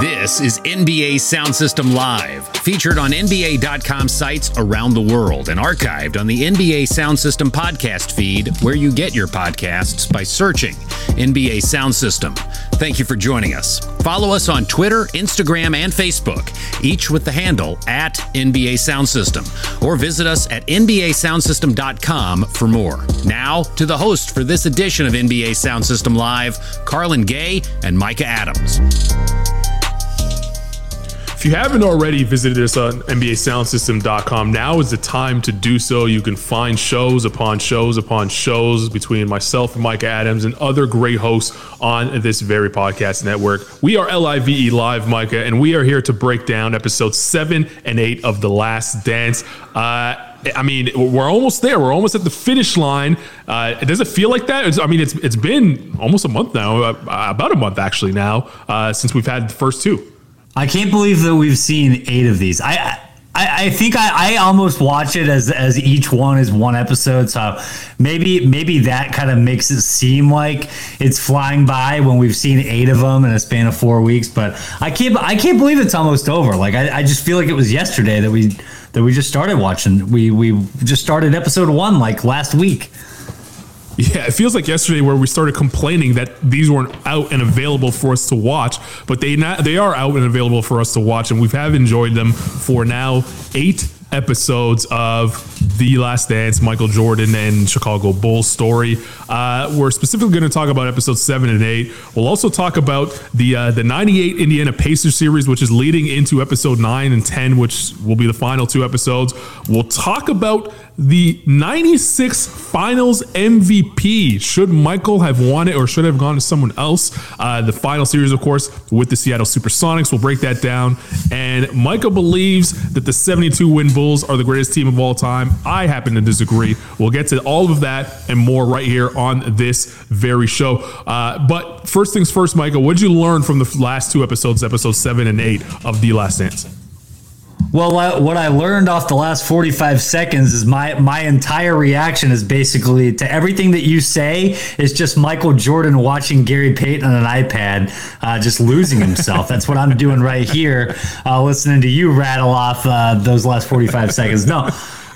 This is NBA Sound System Live, featured on NBA.com sites around the world and archived on the NBA Sound System podcast feed where you get your podcasts by searching NBA Sound System. Thank you for joining us. Follow us on Twitter, Instagram, and Facebook, each with the handle at NBA Sound System, or visit us at NBASoundSystem.com for more. Now, to the host for this edition of NBA Sound System Live, Carlan Gay and Micah Adams. If you haven't already visited us on NBASoundSystem.com, now is the time to do so. You can find shows upon shows upon shows between myself Micah Adams and other great hosts on this very podcast network. We are LIVE Live, Micah, and we are here to break down episodes seven and eight of The Last Dance. Uh, I mean, we're almost there. We're almost at the finish line. Uh, does it feel like that? It's, I mean, it's it's been almost a month now, uh, about a month actually now, uh, since we've had the first two. I can't believe that we've seen eight of these. I I, I think I, I almost watch it as as each one is one episode. So maybe maybe that kind of makes it seem like it's flying by when we've seen eight of them in a span of four weeks. But I can't I can't believe it's almost over. Like I, I just feel like it was yesterday that we that we just started watching. We we just started episode one like last week. Yeah, it feels like yesterday where we started complaining that these weren't out and available for us to watch, but they not, they are out and available for us to watch, and we have enjoyed them for now eight episodes of The Last Dance, Michael Jordan and Chicago Bulls story. Uh, we're specifically going to talk about episodes seven and eight. We'll also talk about the uh, the '98 Indiana Pacers series, which is leading into episode nine and ten, which will be the final two episodes. We'll talk about the 96 finals MVP. Should Michael have won it or should have gone to someone else? Uh, the final series, of course, with the Seattle Supersonics. We'll break that down. And Michael believes that the 72 win Bulls are the greatest team of all time. I happen to disagree. We'll get to all of that and more right here on this very show. Uh, but first things first, Michael, what did you learn from the last two episodes, episodes seven and eight of The Last Dance? Well, what I learned off the last 45 seconds is my my entire reaction is basically to everything that you say is just Michael Jordan watching Gary Payton on an iPad, uh, just losing himself. That's what I'm doing right here, uh, listening to you rattle off uh, those last 45 seconds. No,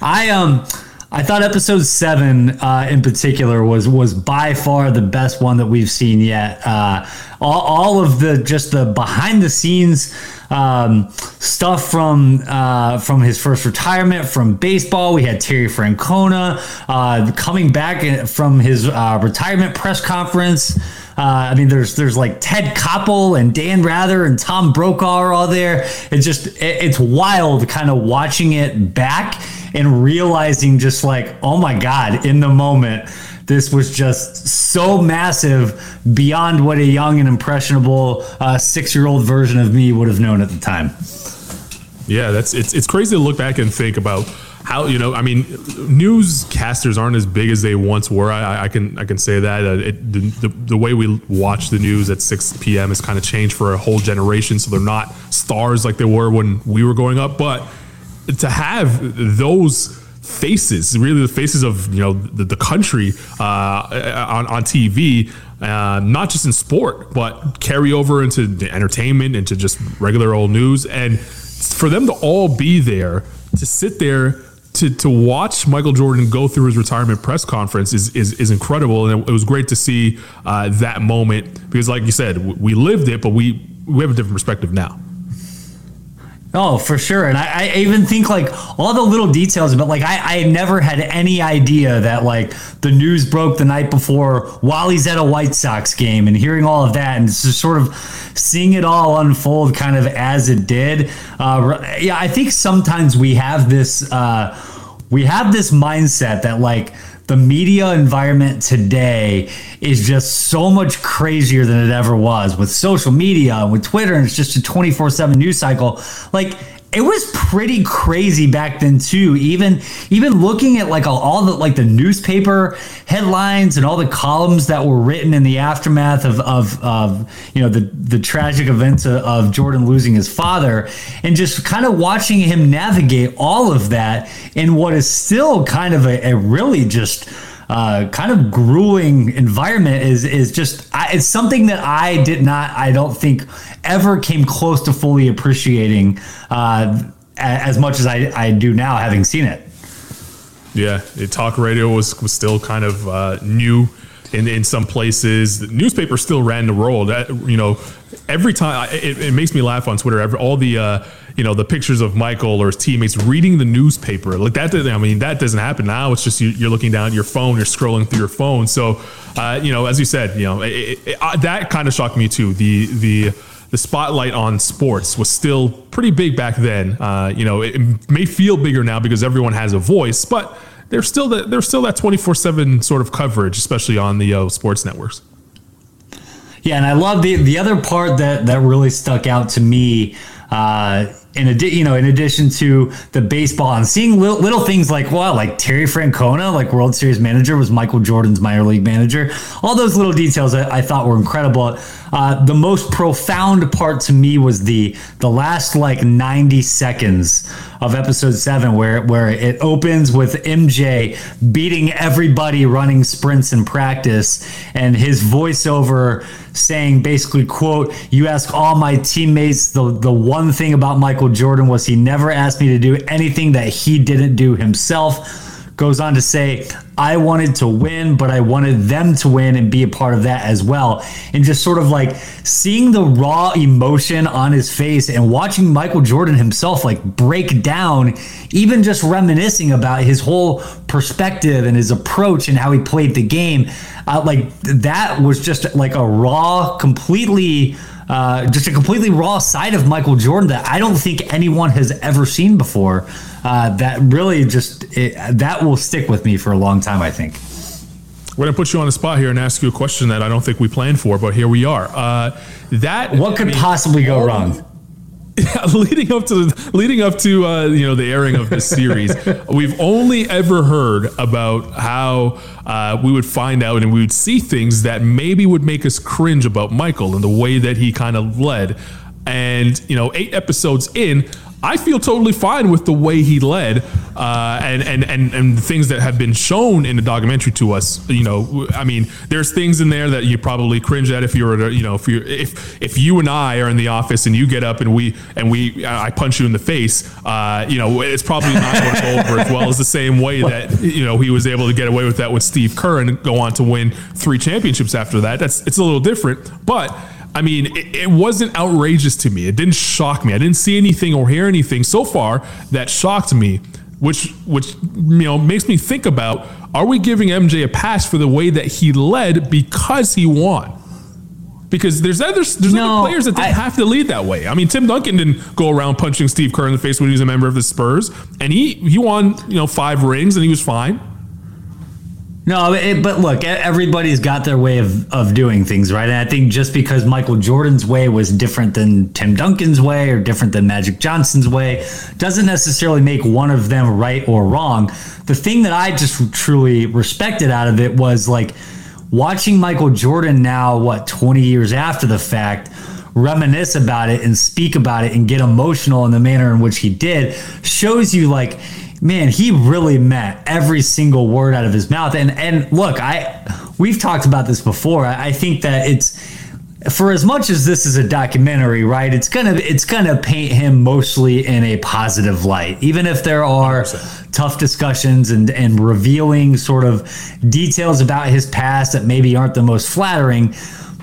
I um. I thought episode seven uh, in particular was was by far the best one that we've seen yet. Uh, all, all of the just the behind the scenes um, stuff from uh, from his first retirement from baseball. We had Terry Francona uh, coming back from his uh, retirement press conference. Uh, I mean, there's there's like Ted Koppel and Dan Rather and Tom Brokaw are all there. It's just it, it's wild, kind of watching it back and realizing just like, oh my god, in the moment this was just so massive beyond what a young and impressionable uh, six year old version of me would have known at the time. Yeah, that's it's it's crazy to look back and think about how you know. I mean, newscasters aren't as big as they once were. I, I can I can say that uh, it, the, the, the way we watch the news at six p.m. has kind of changed for a whole generation. So they're not stars like they were when we were growing up, but to have those faces, really the faces of you know the, the country uh, on on TV. Uh, not just in sport, but carry over into entertainment, into just regular old news, and for them to all be there, to sit there to, to watch Michael Jordan go through his retirement press conference is is, is incredible, and it, was great to see uh, that moment because, like you said, we lived it, but we we have a different perspective now. Oh, for sure. And I, I, even think like all the little details, but like I, I never had any idea that like the news broke the night before while he's at a White Sox game and hearing all of that and just sort of seeing it all unfold kind of as it did. Uh, yeah, I think sometimes we have this, uh, we have this mindset that like, the media environment today is just so much crazier than it ever was with social media and with Twitter, and it's just a 24 7 news cycle. Like, it was pretty crazy back then too. Even even looking at like all the like the newspaper headlines and all the columns that were written in the aftermath of of, of you know the the tragic events of, of jordan losing his father and just kind of watching him navigate all of that in what is still kind of a, a really just uh, kind of grueling environment is is just I, it's something that I did not I don't think ever came close to fully appreciating uh, as much as I, I do now having seen it. Yeah, talk radio was was still kind of uh, new in in some places. The newspaper still ran the world. That, you know, every time it, it, makes me laugh on Twitter. Every, all the uh, you know the pictures of Michael or his teammates reading the newspaper like that. I mean, that doesn't happen now. It's just you, are looking down at your phone, you're scrolling through your phone. So, uh, you know, as you said, you know, it, it, that kind of shocked me too. The the the spotlight on sports was still pretty big back then. Uh, you know, it may feel bigger now because everyone has a voice, but there's still that there's still that 24 seven sort of coverage, especially on the uh, sports networks. Yeah, and I love the the other part that that really stuck out to me. Uh, in addition, you know, in addition to the baseball and seeing little, little things like wow, like Terry Francona, like World Series manager, was Michael Jordan's minor league manager. All those little details I, I thought were incredible. Uh, the most profound part to me was the the last like ninety seconds of episode seven, where where it opens with MJ beating everybody running sprints in practice, and his voiceover saying basically quote you ask all my teammates the the one thing about Michael Jordan was he never asked me to do anything that he didn't do himself goes on to say, I wanted to win, but I wanted them to win and be a part of that as well. And just sort of like seeing the raw emotion on his face and watching Michael Jordan himself like break down, even just reminiscing about his whole perspective and his approach and how he played the game. Uh, like that was just like a raw, completely. Uh, just a completely raw side of Michael Jordan that I don't think anyone has ever seen before uh, that really just it, that will stick with me for a long time. I think. We're gonna put you on the spot here and ask you a question that I don't think we planned for, but here we are. Uh, that what could I mean, possibly go wrong? leading up to leading up to uh, you know the airing of this series, we've only ever heard about how uh, we would find out and we would see things that maybe would make us cringe about Michael and the way that he kind of led. And you know, eight episodes in, I feel totally fine with the way he led, uh, and, and and and the things that have been shown in the documentary to us. You know, I mean, there's things in there that you probably cringe at if you were, you know, if you if if you and I are in the office and you get up and we and we I punch you in the face, uh, you know, it's probably not going to go over as well as the same way that you know he was able to get away with that with Steve Kerr and go on to win three championships after that. That's it's a little different, but I mean, it, it, wasn't outrageous to me. It didn't shock me. I didn't see anything or hear anything so far that shocked me, which which you know makes me think about: Are we giving MJ a pass for the way that he led because he won? Because there's other there's no, other players that didn't I, have to lead that way. I mean, Tim Duncan didn't go around punching Steve Kerr in the face when he was a member of the Spurs, and he he won you know five rings and he was fine. No, it, but look, everybody's got their way of, of doing things, right? And I think just because Michael Jordan's way was different than Tim Duncan's way or different than Magic Johnson's way doesn't necessarily make one of them right or wrong. The thing that I just truly respected out of it was like watching Michael Jordan now, what, 20 years after the fact, reminisce about it and speak about it and get emotional in the manner in which he did shows you like man, he really meant every single word out of his mouth. And and look, I we've talked about this before. I, I think that it's for as much as this is a documentary, right? It's gonna it's gonna paint him mostly in a positive light, even if there are tough discussions and and revealing sort of details about his past that maybe aren't the most flattering.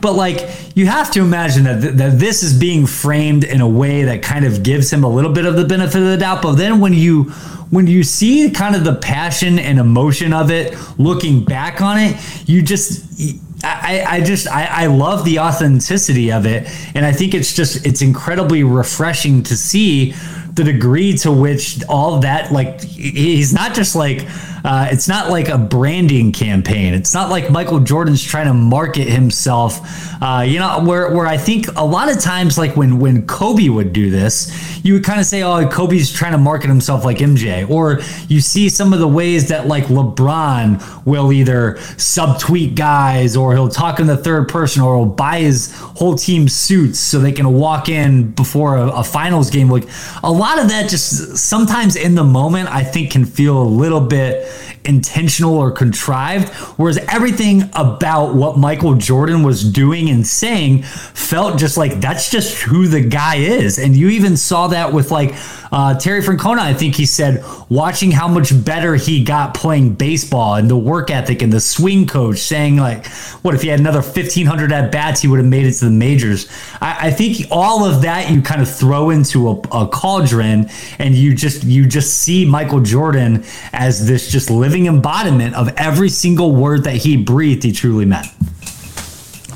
But like you have to imagine that th- that this is being framed in a way that kind of gives him a little bit of the benefit of the doubt. But then when you when you see kind of the passion and emotion of it, looking back on it, you just I, I just I, I love the authenticity of it, and I think it's just it's incredibly refreshing to see the degree to which all that like he's not just like uh, it's not like a branding campaign. It's not like Michael Jordan's trying to market himself. Uh, you know, where where I think a lot of times, like when when Kobe would do this, you would kind of say, "Oh, Kobe's trying to market himself like MJ," or you see some of the ways that like LeBron will either subtweet guys, or he'll talk in the third person, or he'll buy his whole team suits so they can walk in before a, a finals game. Like a lot of that, just sometimes in the moment, I think can feel a little bit intentional or contrived. Whereas everything about what Michael Jordan was doing and saying felt just like that's just who the guy is. And you even saw that with like uh, Terry Francona, I think he said, watching how much better he got playing baseball and the work ethic and the swing coach saying, like, what if he had another 1,500 at bats, he would have made it to the majors. I, I think all of that you kind of throw into a, a cauldron and you just you just see Michael Jordan as this just living embodiment of every single word that he breathed, he truly meant.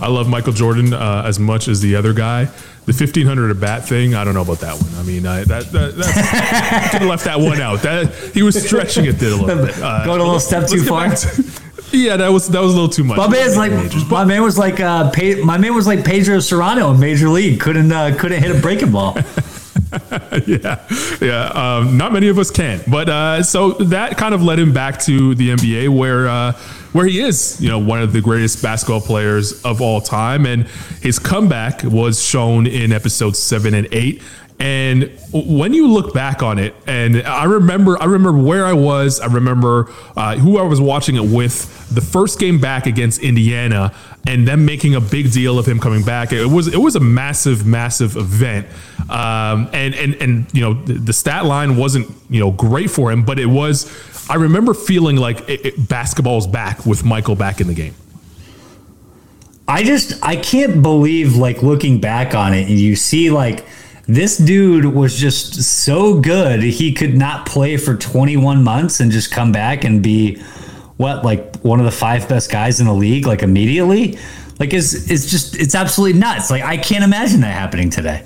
I love Michael Jordan uh, as much as the other guy. The fifteen hundred at bat thing, I don't know about that one. I mean, I, that, that could have left that one out. That he was stretching it there a little bit. Uh, Going a little step too far. Yeah, that was that was a little too much. My man's like majors, my man was like uh, my man was like Pedro Cerrano in Major League. Couldn't uh, couldn't hit a breaking ball. yeah, yeah. Um, not many of us can, but uh, so that kind of led him back to the NBA, where uh, where he is, you know, one of the greatest basketball players of all time, and his comeback was shown in episodes seven and eight. And when you look back on it, and I remember, I remember where I was. I remember uh, who I was watching it with. The first game back against Indiana, and them making a big deal of him coming back. It was it was a massive, massive event. Um, and and and you know the, the, stat line wasn't you know great for him, but it was. I remember feeling like it, it, basketball's back with Michael back in the game. I just I can't believe like looking back on it, and you see like this dude was just so good he could not play for 21 months and just come back and be what like one of the five best guys in the league like immediately? Like it's it's just it's absolutely nuts. Like i can't imagine that happening today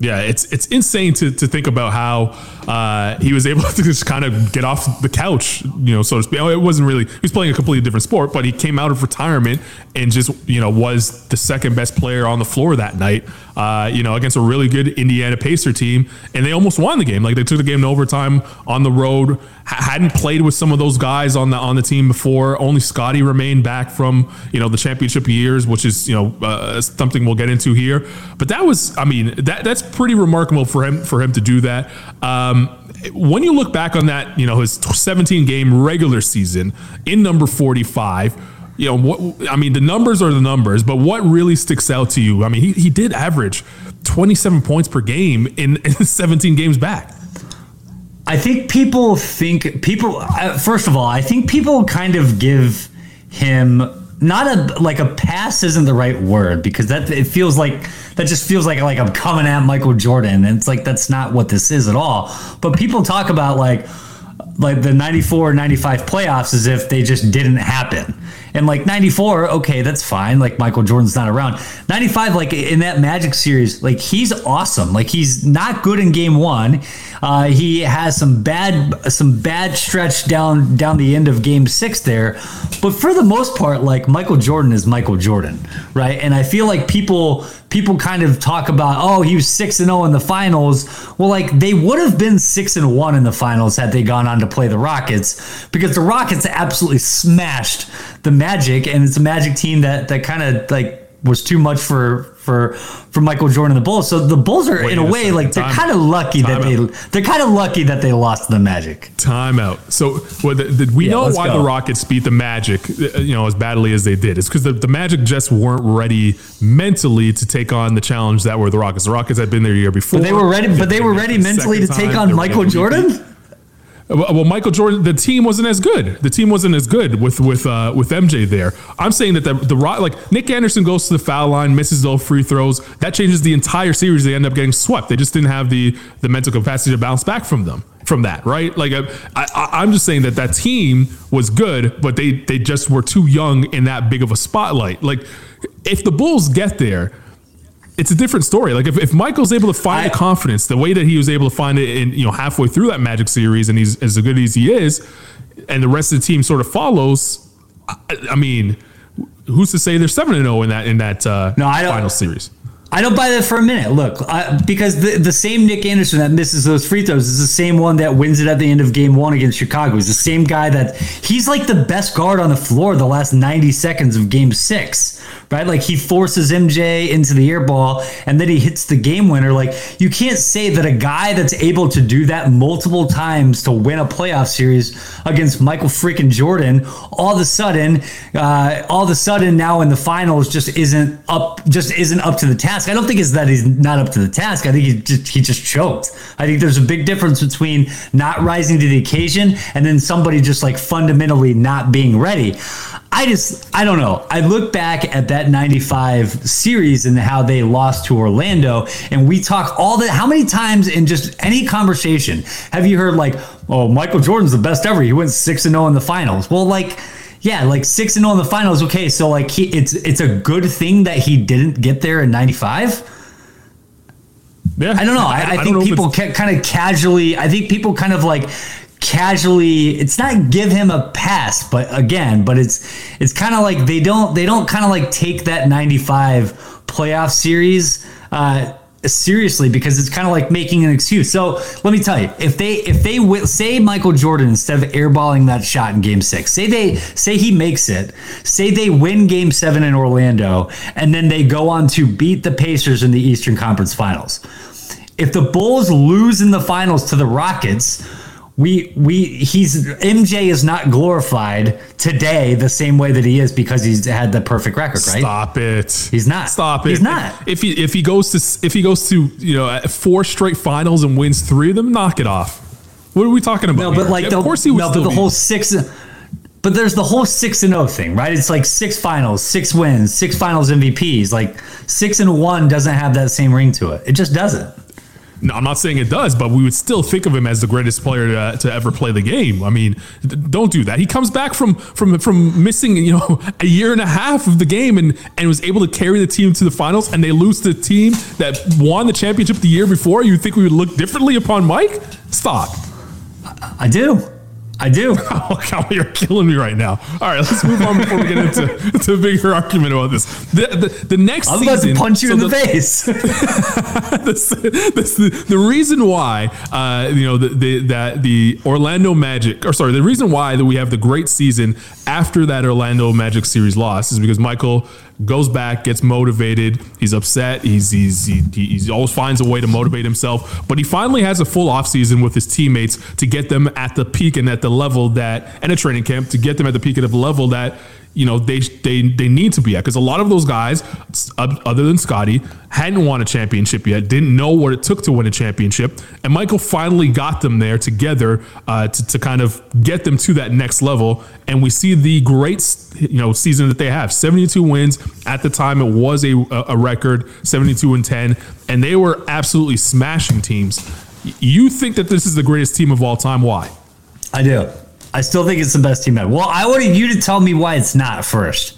yeah, it's it's insane to, to think about how uh, he was able to just kind of get off the couch, you know, so to speak. Oh, it wasn't really he was playing a completely different sport, but he came out of retirement and just you know was the second best player on the floor that night. Uh, you know, against a really good Indiana Pacer team, and they almost won the game. Like they took the game to overtime on the road. hadn't played with some of those guys on the on the team before. Only Scottie remained back from you know the championship years, which is you know uh, something we'll get into here. But that was, I mean, that that's pretty remarkable for him for him to do that. Um, when you look back on that, you know his 17 game regular season in number 45 you know what I mean the numbers are the numbers, but what really sticks out to you? I mean, he, he did average 27 points per game in, in 17 games back. I think people think people uh, first of all, I think people kind of give him not a like a pass isn't the right word because that it feels like that just feels like like I'm coming at Michael Jordan and it's like that's not what this is at all. But people talk about like like the 94 95 playoffs as if they just didn't happen. And like 94, okay, that's fine. Like Michael Jordan's not around. 95, like in that Magic series, like he's awesome. Like he's not good in game one. Uh, he has some bad some bad stretch down down the end of game six there. But for the most part, like Michael Jordan is Michael Jordan, right? And I feel like people people kind of talk about, oh, he was six and zero oh in the finals. Well, like they would have been six and one in the finals had they gone on to play the Rockets, because the Rockets absolutely smashed the Magic, and it's a Magic team that that kind of like was too much for for for Michael Jordan and the Bulls. So the Bulls are Wait in a, a way like they're kind of lucky that they they're kind of lucky that they lost the Magic. Timeout. So well, the, the, we yeah, know why go. the Rockets beat the Magic, uh, you know, as badly as they did. It's because the, the Magic just weren't ready mentally to take on the challenge that were the Rockets. The Rockets had been there a year before. But they were ready. But they were ready mentally to take on Michael Jordan. Well, Michael Jordan, the team wasn't as good. The team wasn't as good with with uh, with MJ there. I'm saying that the the like Nick Anderson goes to the foul line, misses those free throws. That changes the entire series. They end up getting swept. They just didn't have the the mental capacity to bounce back from them from that, right? Like I, I, I'm just saying that that team was good, but they they just were too young in that big of a spotlight. Like if the Bulls get there it's a different story. Like if, if Michael's able to find I, the confidence the way that he was able to find it in you know halfway through that Magic series, and he's as good as he is, and the rest of the team sort of follows. I, I mean, who's to say they're seven and zero oh in that in that uh, no, I don't, final series? I don't buy that for a minute. Look, because the, the same Nick Anderson that misses those free throws is the same one that wins it at the end of game one against Chicago. He's the same guy that he's like the best guard on the floor the last 90 seconds of game six, right? Like he forces MJ into the air ball and then he hits the game winner. Like you can't say that a guy that's able to do that multiple times to win a playoff series against Michael freaking Jordan, all of a sudden, uh, all of a sudden now in the finals just isn't up, just isn't up to the task. I don't think it's that he's not up to the task. I think he just he just choked. I think there's a big difference between not rising to the occasion and then somebody just like fundamentally not being ready. I just, I don't know. I look back at that 95 series and how they lost to Orlando, and we talk all the, how many times in just any conversation have you heard like, oh, Michael Jordan's the best ever. He went 6 and 0 in the finals. Well, like, yeah, like 6 and 0 in the finals. Okay, so like he, it's, it's a good thing that he didn't get there in 95. Yeah, I don't know. I, I, I think people ca- kind of casually. I think people kind of like casually it's not give him a pass but again but it's it's kind of like they don't they don't kind of like take that 95 playoff series uh seriously because it's kind of like making an excuse. So let me tell you, if they if they w- say Michael Jordan instead of airballing that shot in Game Six, say they say he makes it, say they win Game Seven in Orlando, and then they go on to beat the Pacers in the Eastern Conference Finals. If the Bulls lose in the finals to the Rockets, we we he's MJ is not glorified today the same way that he is because he's had the perfect record, right? Stop it. He's not. Stop it. He's not. If he if he goes to if he goes to you know four straight finals and wins three of them, knock it off. What are we talking about? No, but like yeah, the, of course he was no, but the whole six. But there's the whole six and zero oh thing, right? It's like six finals, six wins, six finals MVPs. Like six and one doesn't have that same ring to it. It just doesn't. No, I'm not saying it does, but we would still think of him as the greatest player to, to ever play the game. I mean, don't do that. He comes back from from from missing, you know, a year and a half of the game and and was able to carry the team to the finals and they lose to the team that won the championship the year before. You think we would look differently upon Mike? Stop. I do. I do. Oh, God, you're killing me right now. All right, let's move on before we get into, into a bigger argument about this. The, the, the next I'm season, about to punch you so in the, the face. this, this, the, the reason why, uh, you know, the, the, that the Orlando Magic, or sorry, the reason why that we have the great season after that Orlando Magic series loss is because Michael goes back, gets motivated. He's upset. He's he's he, he always finds a way to motivate himself. But he finally has a full offseason with his teammates to get them at the peak and at the level that and a training camp to get them at the peak at the level that you know they they they need to be at. Because a lot of those guys other than Scottie hadn't won a championship yet didn't know what it took to win a championship and Michael finally got them there together uh, to, to kind of get them to that next level and we see the great you know season that they have. 72 wins at the time it was a, a record 72 and 10 and they were absolutely smashing teams. You think that this is the greatest team of all time? Why? I do I still think it's the best team ever. Well, I wanted you to tell me why it's not first.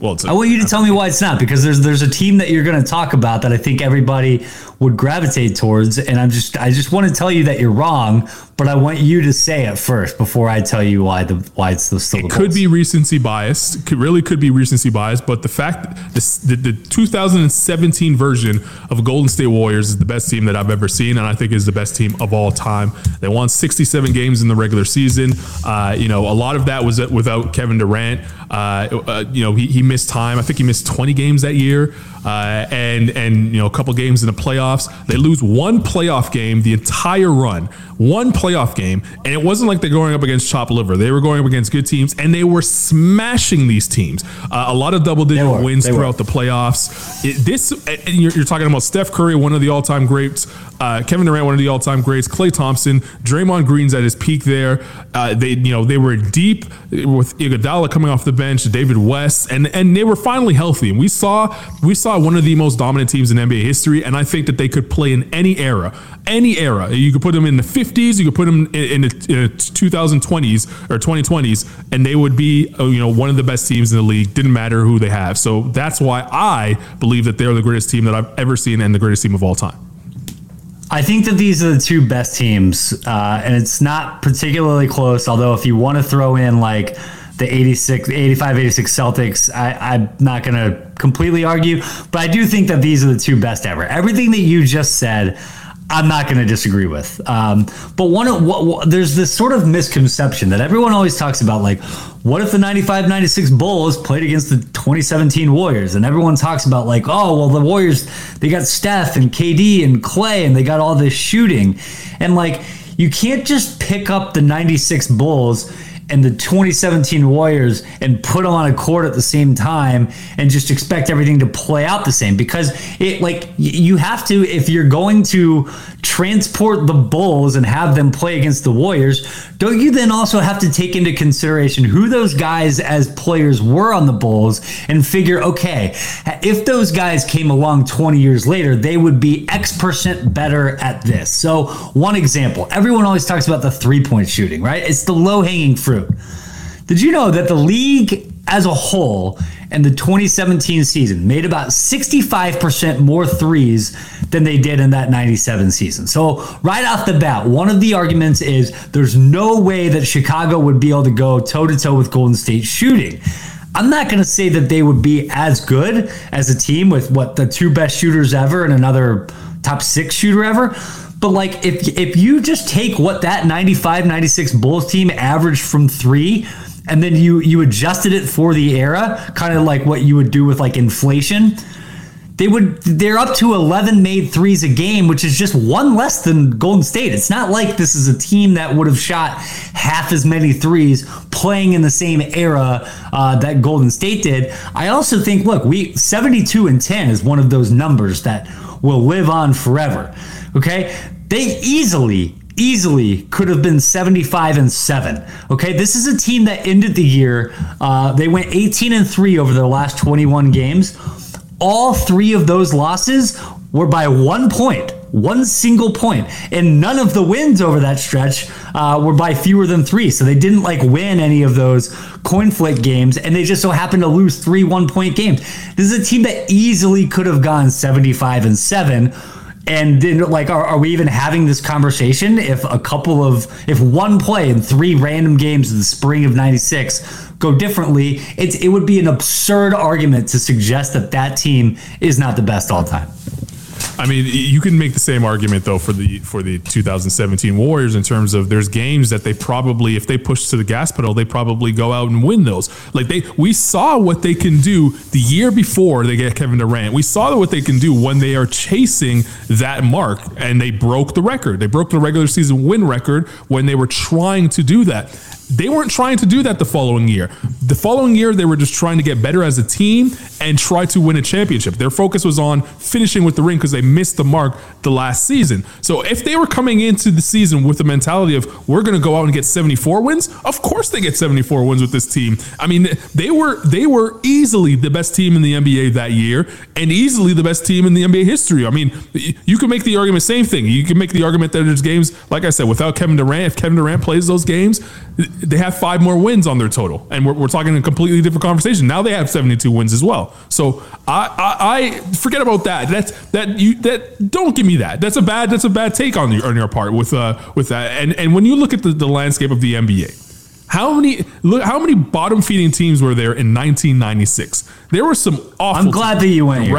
Well, I want you to tell me why it's not because there's there's a team that you're going to talk about that I think everybody would gravitate towards, and I'm just I just want to tell you that you're wrong, but I want you to say it first before I tell you why the why it's the still. It could be recency bias. Could, really could be recency bias, but the fact this, the the 2017 version of Golden State Warriors is the best team that I've ever seen, and I think is the best team of all time. They won 67 games in the regular season. Uh, you know, a lot of that was without Kevin Durant. Uh, uh, you know, he, he missed time. I think he missed 20 games that year, uh, and and you know a couple games in the playoffs. They lose one playoff game the entire run, one playoff game, and it wasn't like they're going up against chop liver. They were going up against good teams, and they were smashing these teams. Uh, a lot of double digit wins throughout were. the playoffs. It, this you're, you're, talking about Steph Curry, one of the all time greats. Uh, Kevin Durant, one of the all time greats. Klay Thompson, Draymond Green's at his peak there. Uh, they you know they were deep with Iguodala coming off the bench, David West, and and they were finally healthy. And we saw we saw one of the most dominant teams in NBA history, and I think that they could play in any era, any era. You could put them in the 50s, you could put them in, in the 2020s or 2020s, and they would be uh, you know one of the best teams in the league. Didn't matter who they have. So that's why I believe that they're the greatest team that I've ever seen and the greatest team of all time. I think that these are the two best teams, uh, and it's not particularly close. Although, if you want to throw in like the 86, 85, 86 Celtics, I, I'm not going to completely argue, but I do think that these are the two best ever. Everything that you just said, I'm not going to disagree with. Um, but one what, what, there's this sort of misconception that everyone always talks about, like, what if the 95 96 Bulls played against the 2017 Warriors? And everyone talks about, like, oh, well, the Warriors, they got Steph and KD and Clay and they got all this shooting. And, like, you can't just pick up the 96 Bulls and the 2017 Warriors and put them on a court at the same time and just expect everything to play out the same because it like you have to if you're going to transport the Bulls and have them play against the Warriors, don't you then also have to take into consideration who those guys as players were on the Bulls and figure okay, if those guys came along 20 years later, they would be X percent better at this. So, one example, everyone always talks about the three-point shooting, right? It's the low-hanging fruit did you know that the league as a whole in the 2017 season made about 65% more threes than they did in that 97 season. So, right off the bat, one of the arguments is there's no way that Chicago would be able to go toe to toe with Golden State shooting. I'm not going to say that they would be as good as a team with what the two best shooters ever and another top six shooter ever. But like if if you just take what that 95 96 Bulls team averaged from 3 and then you you adjusted it for the era, kind of like what you would do with like inflation, they would they're up to 11 made threes a game, which is just one less than Golden State. It's not like this is a team that would have shot half as many threes playing in the same era uh, that Golden State did. I also think, look, we 72 and 10 is one of those numbers that will live on forever. Okay. They easily, easily could have been 75 and 7. Okay. This is a team that ended the year. Uh, they went 18 and 3 over their last 21 games. All three of those losses were by one point one single point, and none of the wins over that stretch uh, were by fewer than three. So they didn't like win any of those coin flip games, and they just so happened to lose three one point games. This is a team that easily could have gone seventy five and seven and then, like, are, are, we even having this conversation if a couple of, if one play in three random games in the spring of 96 go differently, it's, it would be an absurd argument to suggest that that team is not the best all time. I mean, you can make the same argument though for the for the 2017 Warriors in terms of there's games that they probably, if they push to the gas pedal, they probably go out and win those. Like they, we saw what they can do the year before they get Kevin Durant. We saw what they can do when they are chasing that mark, and they broke the record. They broke the regular season win record when they were trying to do that. They weren't trying to do that the following year. The following year, they were just trying to get better as a team and try to win a championship. Their focus was on finishing with the ring because they missed the mark the last season. So if they were coming into the season with the mentality of we're going to go out and get 74 wins, of course they get 74 wins with this team. I mean, they were they were easily the best team in the NBA that year and easily the best team in the NBA history. I mean, you can make the argument same thing. You can make the argument that there's games like I said without Kevin Durant, if Kevin Durant plays those games, they have five more wins on their total, and we're, we're talking a completely different conversation. Now they have 72 wins as well. So I, I, I forget about that. That's that you that don't give me that. That's a bad that's a bad take on your on your part with uh with that. And and when you look at the, the landscape of the NBA. How many look? How many bottom feeding teams were there in 1996? There were some awful. I'm glad teams. that you went here.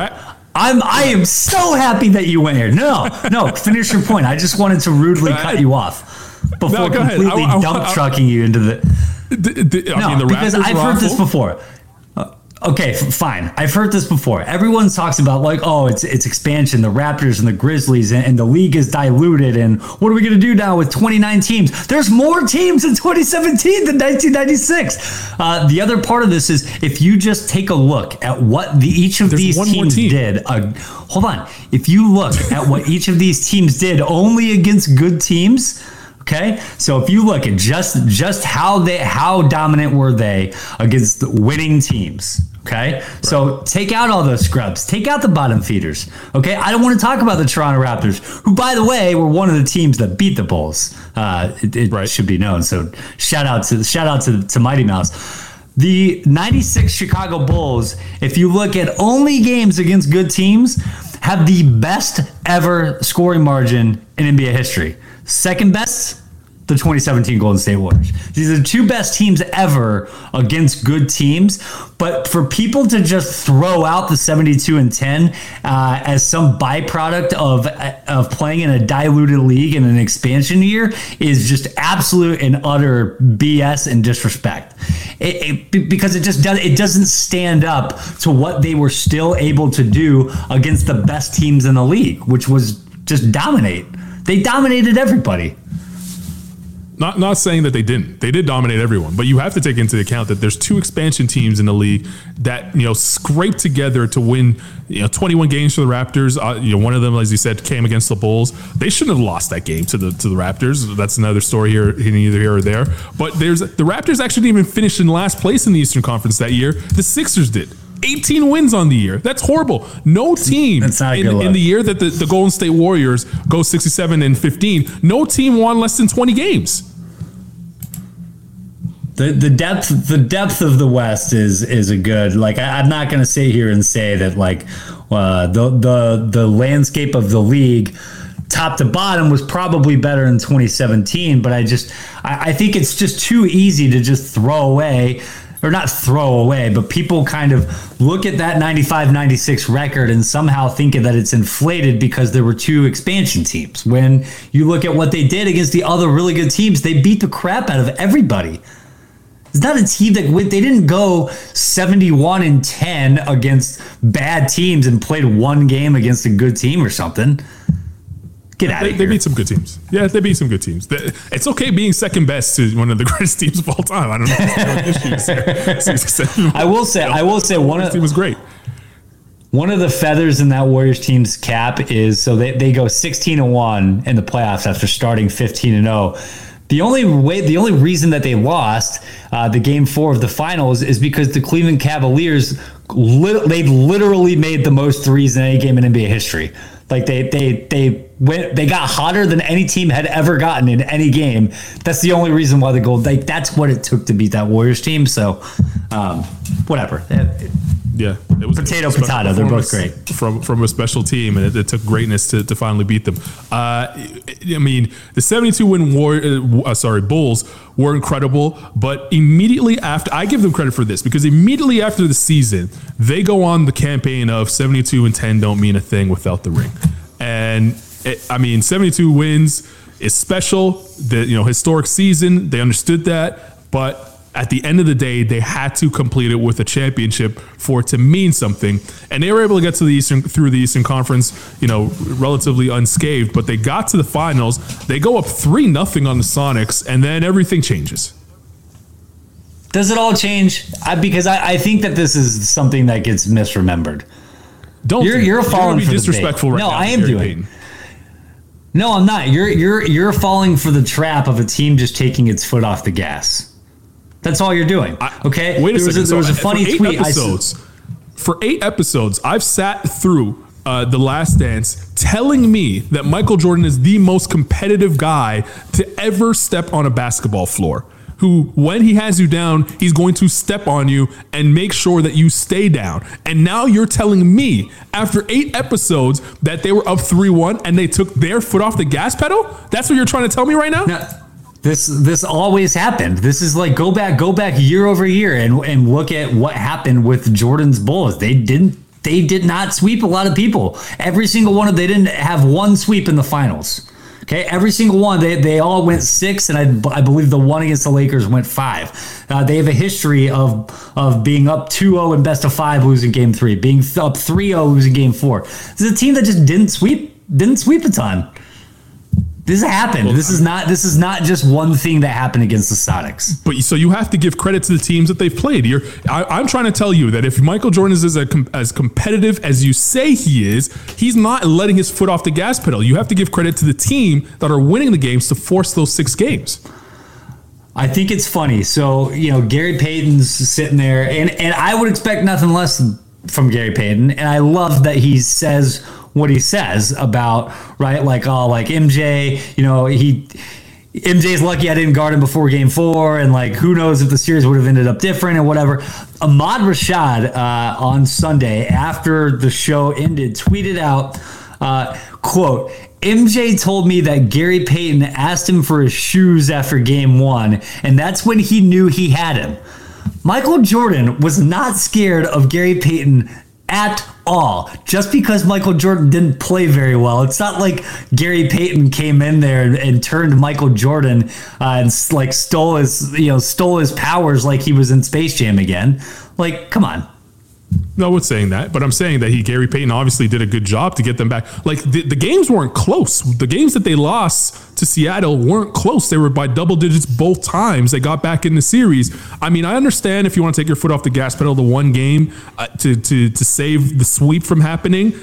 I'm I am so happy that you went here. No, no, finish your point. I just wanted to rudely cut you off before no, completely I, I, dump I, trucking you into the. the, the no, mean, because I've heard this before. Uh, okay, fine. I've heard this before. Everyone talks about like, oh, it's it's expansion, the Raptors and the Grizzlies, and, and the league is diluted. And what are we going to do now with 29 teams? There's more teams in 2017 than 1996. Uh, the other part of this is if you just take a look at what the, each of There's these teams team. did. Uh, hold on. If you look at what each of these teams did only against good teams Okay, so if you look at just just how they how dominant were they against winning teams? Okay, right. so take out all those scrubs, take out the bottom feeders. Okay, I don't want to talk about the Toronto Raptors, who, by the way, were one of the teams that beat the Bulls. Uh, it, it right. should be known. So shout out to shout out to, to Mighty Mouse. The 96 Chicago Bulls, if you look at only games against good teams, have the best ever scoring margin in NBA history. Second best, the 2017 Golden State Warriors. These are the two best teams ever against good teams. But for people to just throw out the 72 and 10 uh, as some byproduct of of playing in a diluted league in an expansion year is just absolute and utter BS and disrespect. It, it, because it just does it doesn't stand up to what they were still able to do against the best teams in the league, which was just dominate. They dominated everybody. Not not saying that they didn't. They did dominate everyone, but you have to take into account that there's two expansion teams in the league that you know scraped together to win you know 21 games for the Raptors. Uh, you know one of them, as you said, came against the Bulls. They shouldn't have lost that game to the to the Raptors. That's another story here, either here or there. But there's the Raptors actually didn't even finish in last place in the Eastern Conference that year. The Sixers did. 18 wins on the year. That's horrible. No team in, in, the year that the, the Golden State Warriors go 67 and 15, no team won less than 20 games the the depth the depth of the West is is a good like I, am not to sit here and say that like uh, the the the landscape of the league top to bottom was probably better in 2017 but I just I, I think it's just too easy to just throw away or not throw away, but people kind of look at that 95 96 record and somehow think that it's inflated because there were two expansion teams. When you look at what they did against the other really good teams, they beat the crap out of everybody. It's not a team that went, they didn't go 71 and 10 against bad teams and played one game against a good team or something. Get out they, of here. They beat some good teams. Yeah, they beat some good teams. It's okay being second best to one of the greatest teams of all time. I don't know. I will say, I will say one of team was great. One of the feathers in that Warriors team's cap is so they, they go 16 and 1 in the playoffs after starting 15 and 0 the only way, the only reason that they lost uh, the game four of the finals is because the Cleveland Cavaliers, lit- they literally made the most threes in any game in NBA history. Like they they they went they got hotter than any team had ever gotten in any game. That's the only reason why the gold like that's what it took to beat that Warriors team. So um, whatever. Yeah, it was potato potato. They're both great from from a special team, and it, it took greatness to, to finally beat them. Uh, I mean, the seventy two win war, uh, uh, sorry, Bulls were incredible, but immediately after, I give them credit for this because immediately after the season, they go on the campaign of seventy two and ten don't mean a thing without the ring, and it, I mean seventy two wins is special. The you know historic season, they understood that, but at the end of the day, they had to complete it with a championship for it to mean something. And they were able to get to the Eastern through the Eastern Conference, you know, relatively unscathed. But they got to the finals. They go up three nothing on the Sonics, and then everything changes. Does it all change? I, because I, I, think that this is something that gets misremembered. Don't you're you're falling you're for disrespectful right no, now. I am doing. Payton. No, I'm not. You're you're you're falling for the trap of a team just taking its foot off the gas. That's all you're doing. Okay. I, wait a there second. Was a, there was a funny tweet. Episodes, for eight episodes, I've sat through uh, The Last Dance telling me that Michael Jordan is the most competitive guy to ever step on a basketball floor. Who, when he has you down, he's going to step on you and make sure that you stay down. And now you're telling me, after eight episodes, that they were up 3 1 and they took their foot off the gas pedal? That's what you're trying to tell me right now? now this this always happened. This is like go back go back year over year and and look at what happened with Jordan's Bulls. They didn't they did not sweep a lot of people. Every single one of they didn't have one sweep in the finals. Okay, every single one they, they all went six, and I, I believe the one against the Lakers went five. Uh, they have a history of of being up 2-0 in best of five, losing game three, being up 3-0, losing game four. This is a team that just didn't sweep didn't sweep a ton. This happened. Well, this is not. This is not just one thing that happened against the Sonics. But so you have to give credit to the teams that they've played. You're, I, am trying to tell you that if Michael Jordan is as, a, as competitive as you say he is, he's not letting his foot off the gas pedal. You have to give credit to the team that are winning the games to force those six games. I think it's funny. So you know, Gary Payton's sitting there, and and I would expect nothing less from Gary Payton, and I love that he says what he says about right, like oh, like MJ, you know, he MJ's lucky I didn't guard him before game four, and like who knows if the series would have ended up different and whatever. Ahmad Rashad uh, on Sunday after the show ended tweeted out, uh, quote, MJ told me that Gary Payton asked him for his shoes after game one, and that's when he knew he had him. Michael Jordan was not scared of Gary Payton at all. Just because Michael Jordan didn't play very well, it's not like Gary Payton came in there and, and turned Michael Jordan uh, and like stole his you know stole his powers like he was in Space Jam again. Like, come on. No one's saying that, but I'm saying that he Gary Payton obviously did a good job to get them back. Like the, the games weren't close. The games that they lost to Seattle weren't close. They were by double digits both times. They got back in the series. I mean, I understand if you want to take your foot off the gas pedal the one game uh, to to to save the sweep from happening.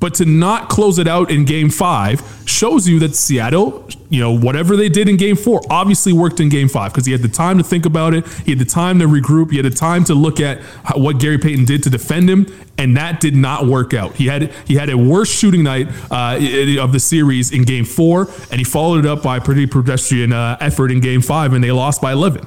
But to not close it out in game five shows you that Seattle, you know, whatever they did in game four obviously worked in game five because he had the time to think about it. He had the time to regroup. He had the time to look at what Gary Payton did to defend him. And that did not work out. He had he had a worse shooting night uh, of the series in game four, and he followed it up by a pretty pedestrian uh, effort in game five, and they lost by 11.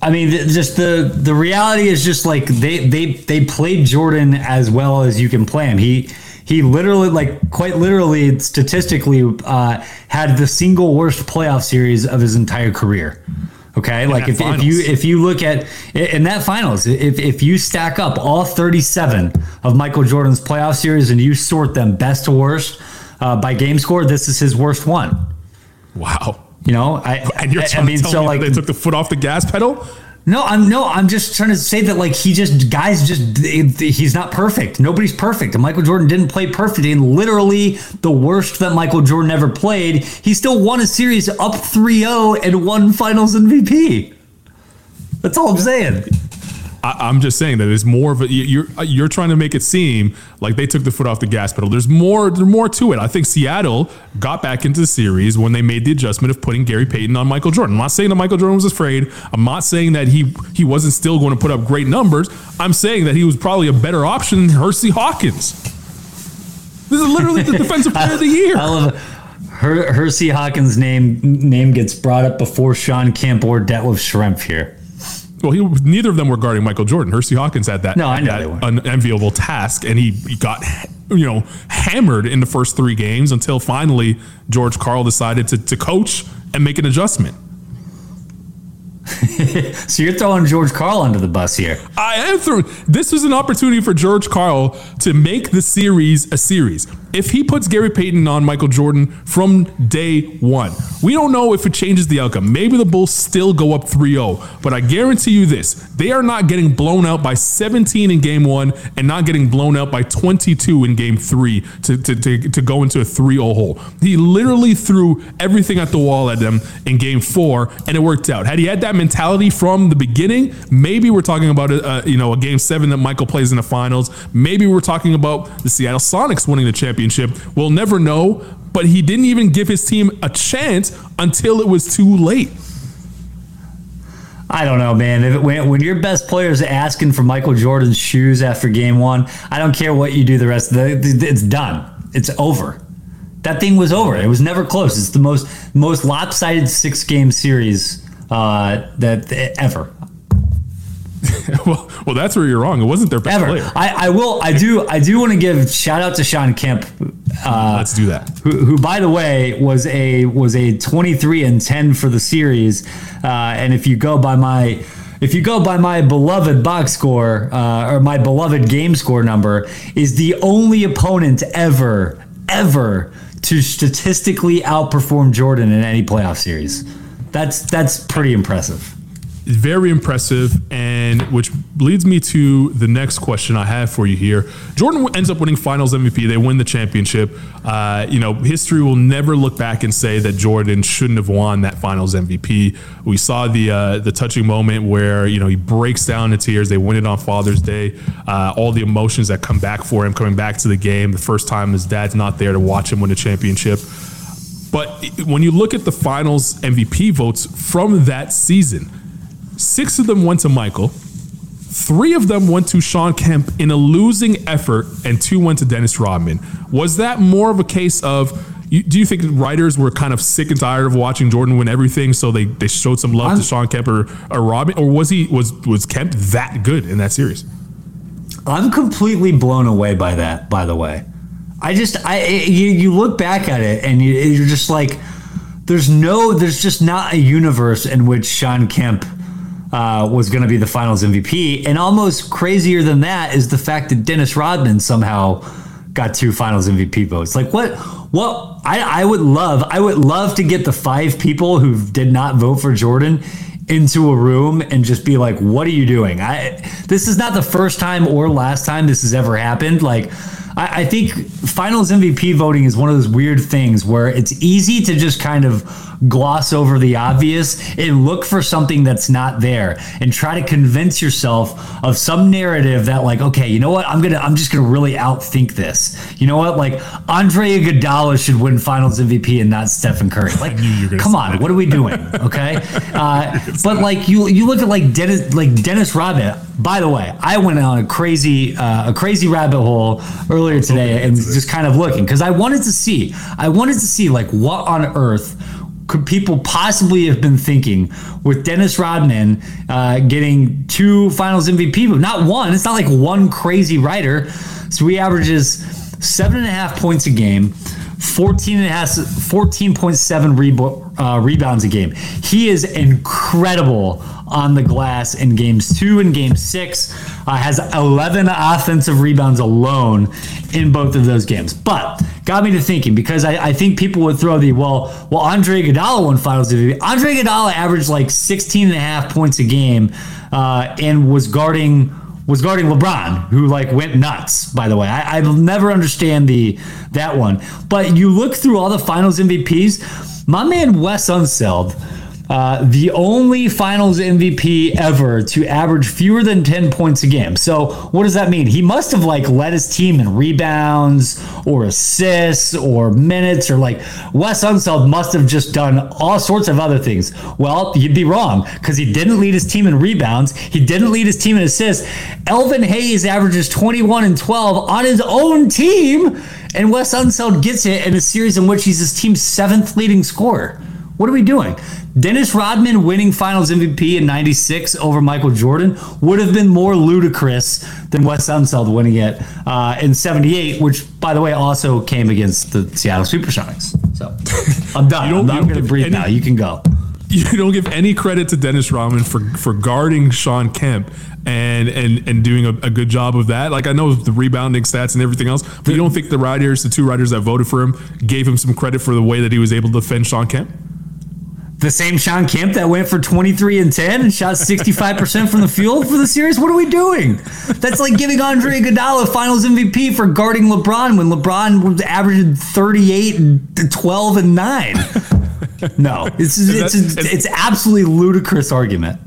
I mean, just the the reality is just like they they they played Jordan as well as you can play him. He he literally, like quite literally, statistically, uh, had the single worst playoff series of his entire career. Okay, in like if, if you if you look at in that finals, if if you stack up all 37 of Michael Jordan's playoff series and you sort them best to worst uh, by game score, this is his worst one. Wow. You know, I, oh, and you're I, I mean, so like they took the foot off the gas pedal. No, I'm no, I'm just trying to say that like he just guys just he's not perfect. Nobody's perfect. And Michael Jordan didn't play perfect in literally the worst that Michael Jordan ever played. He still won a series up 3-0 and won Finals MVP. That's all I'm saying. I, am just saying that it's more of a you're uh, you're trying to make it seem like they took the foot off the gas pedal. There's more there's more to it. I think Seattle got back into the series when they made the adjustment of putting Gary Payton on Michael Jordan. I'm not saying that Michael Jordan was afraid. I'm not saying that he he wasn't still going to put up great numbers. I'm saying that he was probably a better option than Hersey Hawkins. This is literally the defensive player of the year. I love it. Her, Hersey Hawkins' name name gets brought up before Shawn Kemp or Detlef Schrempf here. Well, he, neither of them were guarding Michael Jordan. Hersey Hawkins had that, no, I know that unenviable task, and he, he got you know hammered in the first three games until finally George Karl decided to, to coach and make an adjustment. so you're throwing George Karl under the bus here. I am throwing. This was an opportunity for George Karl to make the series a series. If he puts Gary Payton on Michael Jordan from day one, we don't know if it changes the outcome. Maybe the Bulls still go up 3 0, but I guarantee you this they are not getting blown out by 17 in game one and not getting blown out by 22 in game three to, to, to, to go into a 3 0 hole. He literally threw everything at the wall at them in game four, and it worked out. Had he had that mentality from the beginning, maybe we're talking about a, a you know a game seven that Michael plays in the finals. Maybe we're talking about the Seattle Sonics winning the championship. We'll never know. But he didn't even give his team a chance until it was too late. I don't know, man. If it, when, when your best player is asking for Michael Jordan's shoes after game one, I don't care what you do the rest of the. It's done. It's over. That thing was over. It was never close. It's the most most lopsided six game series uh, that ever. well, well, that's where you're wrong. It wasn't their best Ever. player. I, I will. I do. I do want to give shout out to Shawn Kemp. Uh, Let's do that. Who, who, by the way, was a was a 23 and 10 for the series. Uh, and if you go by my if you go by my beloved box score uh, or my beloved game score number, is the only opponent ever ever to statistically outperform Jordan in any playoff series. That's that's pretty impressive very impressive, and which leads me to the next question I have for you here. Jordan ends up winning Finals MVP. They win the championship. Uh, you know, history will never look back and say that Jordan shouldn't have won that Finals MVP. We saw the uh, the touching moment where you know he breaks down in tears. They win it on Father's Day. Uh, all the emotions that come back for him coming back to the game. The first time his dad's not there to watch him win a championship. But when you look at the finals MVP votes from that season, Six of them went to Michael. Three of them went to Shawn Kemp in a losing effort, and two went to Dennis Rodman. Was that more of a case of? do you think writers were kind of sick and tired of watching Jordan win everything, so they, they showed some love I'm, to Shawn Kemp or, or Rodman, or was he was was Kemp that good in that series? I'm completely blown away by that. By the way, I just I you, you look back at it and you, you're just like there's no there's just not a universe in which Shawn Kemp uh, was going to be the Finals MVP, and almost crazier than that is the fact that Dennis Rodman somehow got two Finals MVP votes. Like what? What? I, I would love I would love to get the five people who did not vote for Jordan into a room and just be like, "What are you doing?" I this is not the first time or last time this has ever happened. Like I, I think finals MVP voting is one of those weird things where it's easy to just kind of gloss over the obvious and look for something that's not there and try to convince yourself of some narrative that like okay you know what? I'm gonna i'm just gonna really outthink this. You know what? Like andre Iguodala should win finals mvp and not stephen curry. Like come on what are we doing? Okay? Uh, but like you you look at like dennis like dennis rodman by the way i went on a crazy uh, a crazy rabbit hole earlier today and just kind of looking because i wanted to see i wanted to see like what on earth could people possibly have been thinking with Dennis Rodman uh, getting two Finals MVP? Not one. It's not like one crazy writer. So he averages seven and a half points a game. 14 and a half, 14.7 rebo- uh, rebounds a game. He is incredible on the glass in games two and game six. Uh, has 11 offensive rebounds alone in both of those games. But got me to thinking because I, I think people would throw the well, well, Andre Iguodala won Finals MVP. Andre Iguodala averaged like 16 and a half points a game uh, and was guarding was guarding LeBron, who like went nuts. By the way, I, I never understand the that one. But you look through all the Finals MVPs. My man Wes Unseld uh, the only finals MVP ever to average fewer than 10 points a game. So, what does that mean? He must have like led his team in rebounds or assists or minutes or like Wes Unseld must have just done all sorts of other things. Well, you'd be wrong because he didn't lead his team in rebounds, he didn't lead his team in assists. Elvin Hayes averages 21 and 12 on his own team, and Wes Unseld gets it in a series in which he's his team's seventh leading scorer. What are we doing? Dennis Rodman winning finals MVP in 96 over Michael Jordan would have been more ludicrous than Wes Unseld winning it uh, in 78, which, by the way, also came against the Seattle Supersonics. So I'm done. I'm, I'm going to breathe any, now. You can go. You don't give any credit to Dennis Rodman for, for guarding Shawn Kemp and and and doing a, a, good job of that. Like I know the rebounding stats and everything else, but you don't think the riders, the two riders that voted for him, gave him some credit for the way that he was able to defend Shawn Kemp? The same Shawn Kemp that went for 23 and 10 and shot 65% from the field for the series? What are we doing? That's like giving Andre Iguodala finals MVP for guarding LeBron when LeBron was averaging 38 and 12 and 9. No, it's it's, it's, it's absolutely ludicrous argument.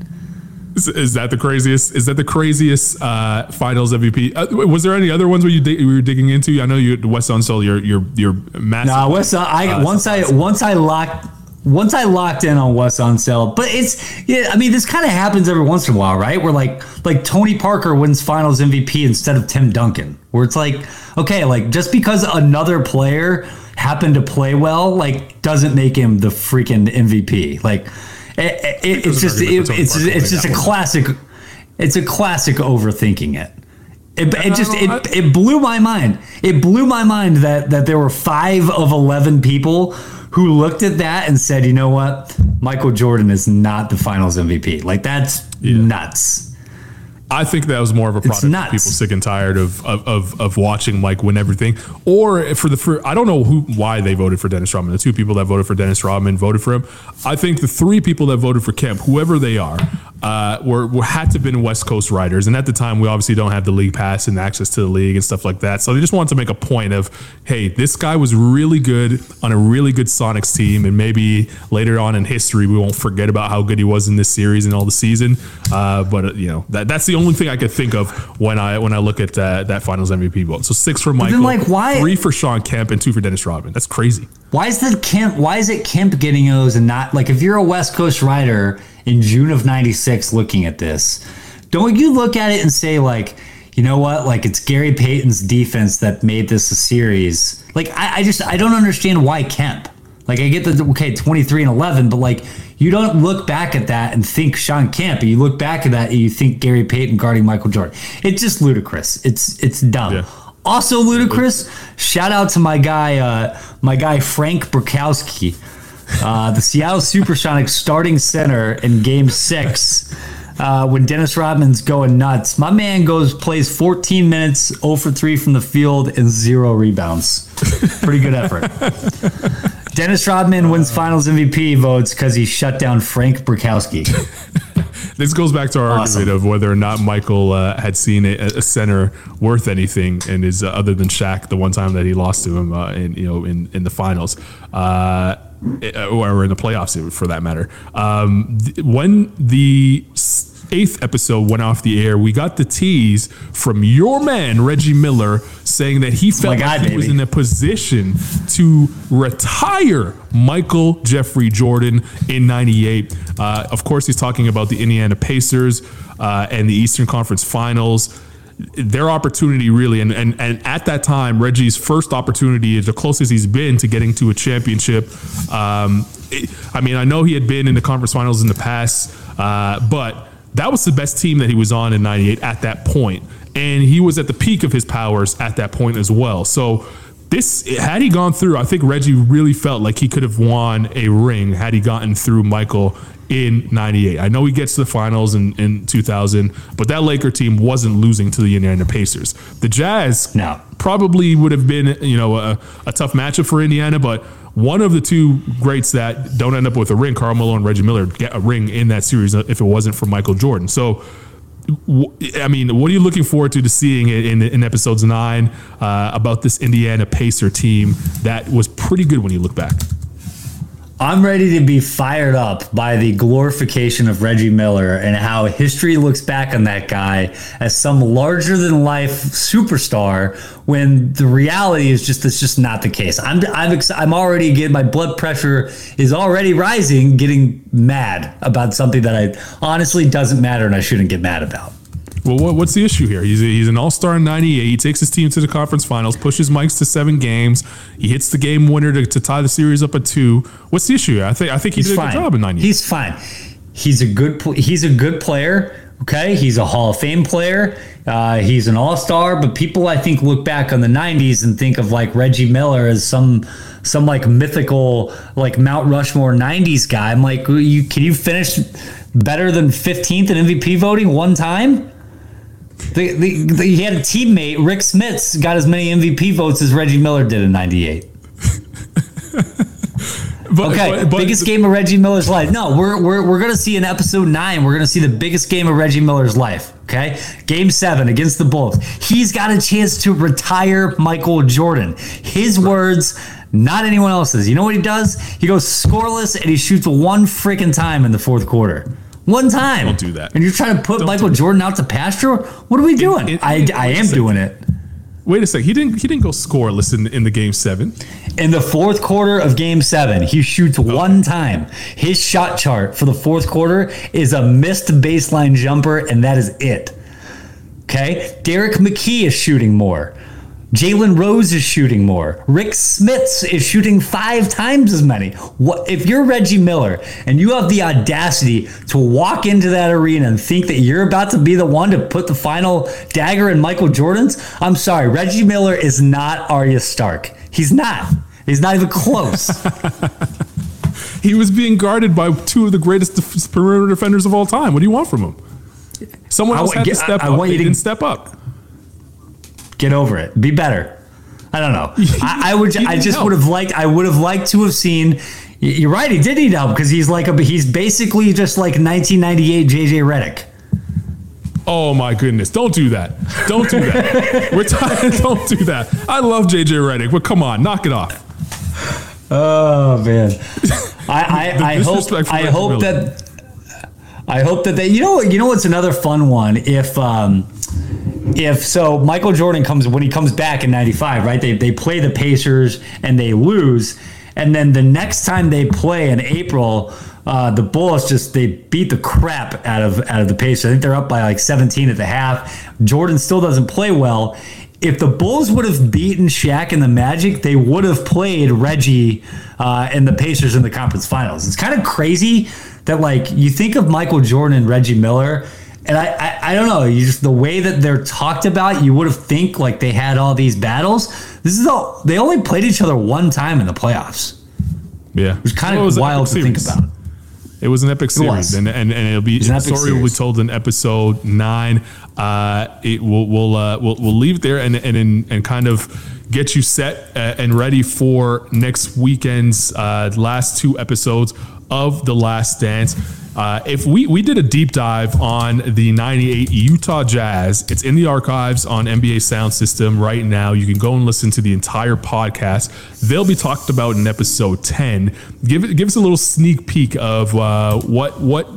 Is, is, that the craziest? Is that the craziest uh, Finals MVP? Uh, was there any other ones where you, dig, were digging into? I know you Wes Unseld, you're you're you're massive. Nah, Wes. I uh, once I once I locked once I locked in on Wes Unseld, but it's yeah, I mean this kind of happens every once in a while, right? Where like like Tony Parker wins Finals MVP instead of Tim Duncan, where it's like okay, like just because another player happened to play well, like doesn't make him the freaking MVP. Like it, it, it's just it, it's it's just a classic. It's a classic overthinking it. It, it, just uh, it, it blew my mind. It blew my mind that that there were five of eleven people who looked at that and said, you know what, Michael Jordan is not the Finals MVP. Like that's yeah. nuts. I think that was more of a product of people sick and tired of, of, of, of, watching Mike win everything. Or for the for, I don't know who why they voted for Dennis Rodman. The two people that voted for Dennis Rodman voted for him. I think the three people that voted for Kemp, whoever they are, uh, were, were had to have been West Coast writers. And at the time, we obviously don't have the league pass and access to the league and stuff like that. So they just wanted to make a point of, hey, this guy was really good on a really good Sonics team, and maybe later on in history we won't forget about how good he was in this series and all the season. Uh, but uh, you know that that's the only thing I could think of when I when I look at uh, that Finals MVP vote. So six for Michael, like why three for Shawn Kemp, and two for Dennis Rodman. That's crazy. Why is the Kemp? Why is it Kemp getting those and not like if you're a West Coast writer? in June of 96 looking at this, don't you look at it and say, like, you know what? Like, it's Gary Payton's defense that made this a series. Like, I, I just, I don't understand why Kemp. Like, I get the, okay, 23 and 11, but like, you don't look back at that and think Shawn Kemp. You look back at that and you think Gary Payton guarding Michael Jordan. It's just ludicrous. It's, it's dumb. Yeah. Also ludicrous. Shout out to my guy, uh, my guy Frank Brickowski, uh, the Seattle Supersonics starting center in Game Six. Uh, when Dennis Rodman's going nuts, my man goes plays 14 minutes, 0 for 3 from the field, and zero rebounds. Pretty good effort. Dennis Rodman wins Finals MVP votes because he shut down Frank Brickowski. This goes back to our Awesome. argument of whether or not Michael uh, had seen a, a center worth anything, and is uh, other than Shaq, the one time that he lost to him uh, in you know in, in the finals, uh, or in the playoffs for that matter. Um, th- when the eighth episode went off the air, we got the tease from your man Reggie Miller saying that he felt my like he was in a position to retire Michael Jeffrey Jordan in 98. Uh, of course, he's talking about the Indiana Pacers uh, and the Eastern Conference Finals. Their opportunity, really, and, and, and at that time, Reggie's first opportunity is the closest he's been to getting to a championship. Um, it- I mean, I know he had been in the conference finals in the past, uh, but that was the best team that he was on in 98 at that point. And he was at the peak of his powers at that point as well. So this had he gone through, I think Reggie really felt like he could have won a ring had he gotten through Michael in 98. I know he gets to the finals in, in 2000, but that Laker team wasn't losing to the Indiana Pacers. The Jazz No. probably would have been, you know, a, a tough matchup for Indiana, but one of the two greats that don't end up with a ring, Karl Malone and Reggie Miller, get a ring in that series if it wasn't for Michael Jordan. So I mean, what are you looking forward to to seeing in, in episodes nine uh, about this Indiana Pacer team that was pretty good when you look back? I'm ready to be fired up by the glorification of Reggie Miller and how history looks back on that guy as some larger than life superstar when the reality is just that's just not the case. I'm I'm ex- I'm already getting my blood pressure is already rising, getting mad about something that I honestly doesn't matter and I shouldn't get mad about. Well, what, what's the issue here? He's, a, he's an all star in 98. He takes his team to the conference finals, pushes Mike's to seven games. He hits the game winner to, to tie the series up at two. What's the issue? I think I think he He's did a fine. good job in 98. He's fine. He's a good. He's a good player. Okay, he's a Hall of Fame player. Uh, he's an All Star. But people, I think, look back on the '90s and think of like Reggie Miller as some some like mythical like Mount Rushmore '90s guy. I'm like, you can you finish better than 15th in MVP voting one time? The, the, the, he had a teammate, Rick Smits, got as many MVP votes as Reggie Miller did in '98. But- Okay, but- but- biggest game of Reggie Miller's life. No, we're, we're, we're going to see in episode nine, we're going to see the biggest game of Reggie Miller's life. Okay, game seven against the Bulls. He's got a chance to retire Michael Jordan. His words, not anyone else's. You know what he does? He goes scoreless and he shoots one freaking time in the fourth quarter. One time. Don't do that. And you're trying to put Don't Michael. Jordan out to pasture? What are we doing? in- I, I am second. doing it. Wait a sec. He didn't. He didn't go scoreless in, in the game seven. In the fourth quarter of game seven, he shoots one time. His shot chart for the fourth quarter is a missed baseline jumper, and that is it. Okay? Derrick McKey is shooting more. Jalen Rose is shooting more. Rick Smits is shooting five times as many. What if you're Reggie Miller and you have the audacity to walk into that arena and think that you're about to be the one to put the final dagger in Michael Jordan's? I'm sorry, Reggie Miller is not Arya Stark. He's not. He's not even close. He was being guarded by two of the greatest def- perimeter defenders of all time. What do you want from him? Someone else wa- had to step I up. want you to- didn't step up. Get over it. Be better. I don't know. I, I would. I just help. would have liked. I would have liked to have seen. You're right. He did need help because he's like a. He's basically just like 1998 JJ Redick. Oh my goodness! Don't do that. Don't do that. We're tired. Don't do that. I love JJ Redick, but come on, knock it off. Oh man. I I, I hope I hope that I hope that they. You know. You know what's another fun one if. um if so, Michael Jordan comes when he comes back in '95, right? They they play the Pacers and they lose, and then the next time they play in April, uh, the Bulls just they beat the crap out of out of the Pacers. I think they're up by like 17 at the half. Jordan still doesn't play well. If the Bulls would have beaten Shaq and the Magic, they would have played Reggie uh, and the Pacers in the conference finals. It's kind of crazy that like you think of Michael Jordan and Reggie Miller and I, I, I don't know, you just the way that they're talked about, you would have think like they had all these battles. This is all they only played each other one time in the playoffs. Yeah, it was kind well, of wild to think about. It was an epic series, and, and and it'll be the story series. will be told in episode nine. Uh, it will we'll uh, we'll we'll leave it there and and and kind of get you set uh, and ready for next weekend's uh, last two episodes of The Last Dance. Uh, if we we did a deep dive on the 98 Utah Jazz, it's in the archives on NBA Sound System right now. You can go and listen to the entire podcast. They'll be talked about in episode 10. Give it give us a little sneak peek of uh, what what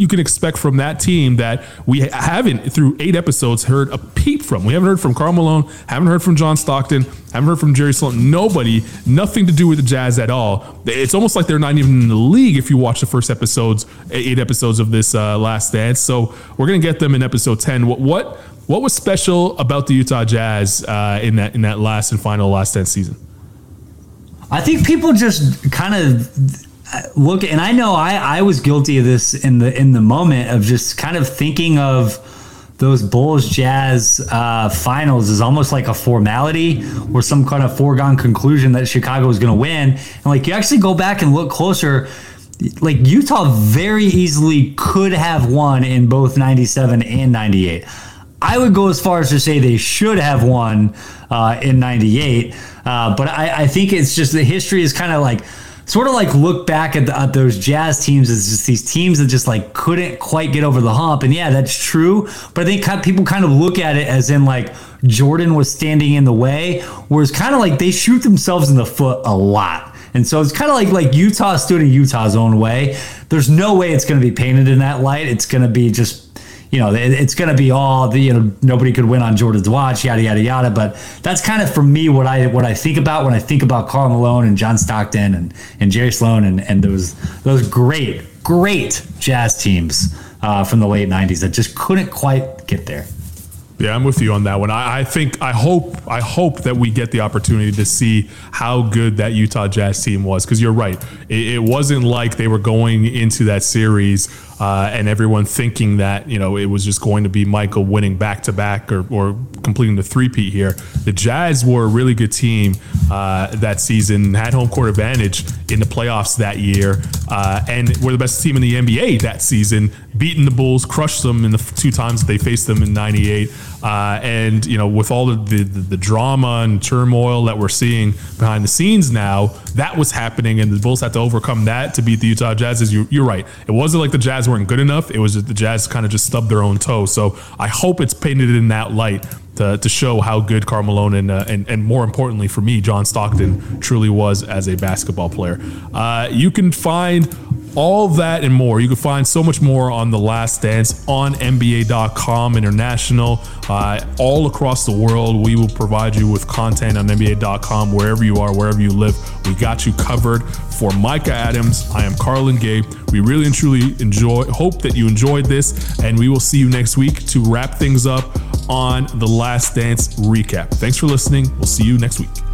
you can expect from that team that we haven't through eight episodes heard a peep from. We haven't heard from Karl Malone, haven't heard from John Stockton, haven't heard from Jerry Sloan. Nobody, nothing to do with the Jazz at all. It's almost like they're not even in the league if you watch the first episodes, eight episodes of this uh, Last Dance. So we're gonna get them in episode ten. What what what was special about the Utah Jazz uh, in that in that last and final Last Dance season? I think people just kind of look, and I know I, I was guilty of this in the in the moment of just kind of thinking of those Bulls Jazz uh, finals is almost like a formality or some kind of foregone conclusion that Chicago was going to win. And like you actually go back and look closer, like Utah very easily could have won in both 97 and 98. I would go as far as to say they should have won uh, in 98. Uh, but I, I think it's just the history is kind of like sort of like look back at, the, at, those Jazz teams as just these teams that just like couldn't quite get over the hump. And yeah, that's true. But I think people kind of look at it as in like Jordan was standing in the way, whereas kind of like they shoot themselves in the foot a lot. And so it's kind of like like Utah stood in Utah's own way. There's no way it's going to be painted in that light. It's going to be just you know, it's going to be all the, you know, nobody could win on Jordan's watch, yada, yada, yada. But that's kind of for me what I, what I think about when I think about Karl Malone and John Stockton and, and Jerry Sloan and, and those, those great, great jazz teams uh, from the late 90s that just couldn't quite get there. Yeah, I'm with you on that one. I, I, think I hope I hope that we get the opportunity to see how good that Utah Jazz team was because you're right. It, it, wasn't like they were going into that series uh, and everyone thinking that you know it was just going to be Michael winning back to back or, or completing the three-peat here. The Jazz were a really good team uh, that season, had home court advantage in the playoffs that year, uh, and were the best team in the NBA that season, beating the Bulls, crushed them in the two times that they faced them in '98. Uh, and you know, with all the, the, the drama and turmoil that we're seeing behind the scenes now, that was happening, and the Bulls had to overcome that to beat the Utah Jazz. Is you, you're right. It wasn't like the Jazz weren't good enough. It was that the Jazz kind of just stubbed their own toe. So I hope it's painted in that light to, to show how good Karl Malone and, uh, and, and more importantly for me, John Stockton truly was as a basketball player. Uh, you can find all that and more. You can find so much more on The Last Dance on NBA.com international. Uh, all across the world, we will provide you with content on NBA.com wherever you are, wherever you live. We got you covered. For Micah Adams, I am Carlan Gay. We really and truly enjoy, hope that you enjoyed this, and we will see you next week to wrap things up on The Last Dance recap. Thanks for listening. We'll see you next week.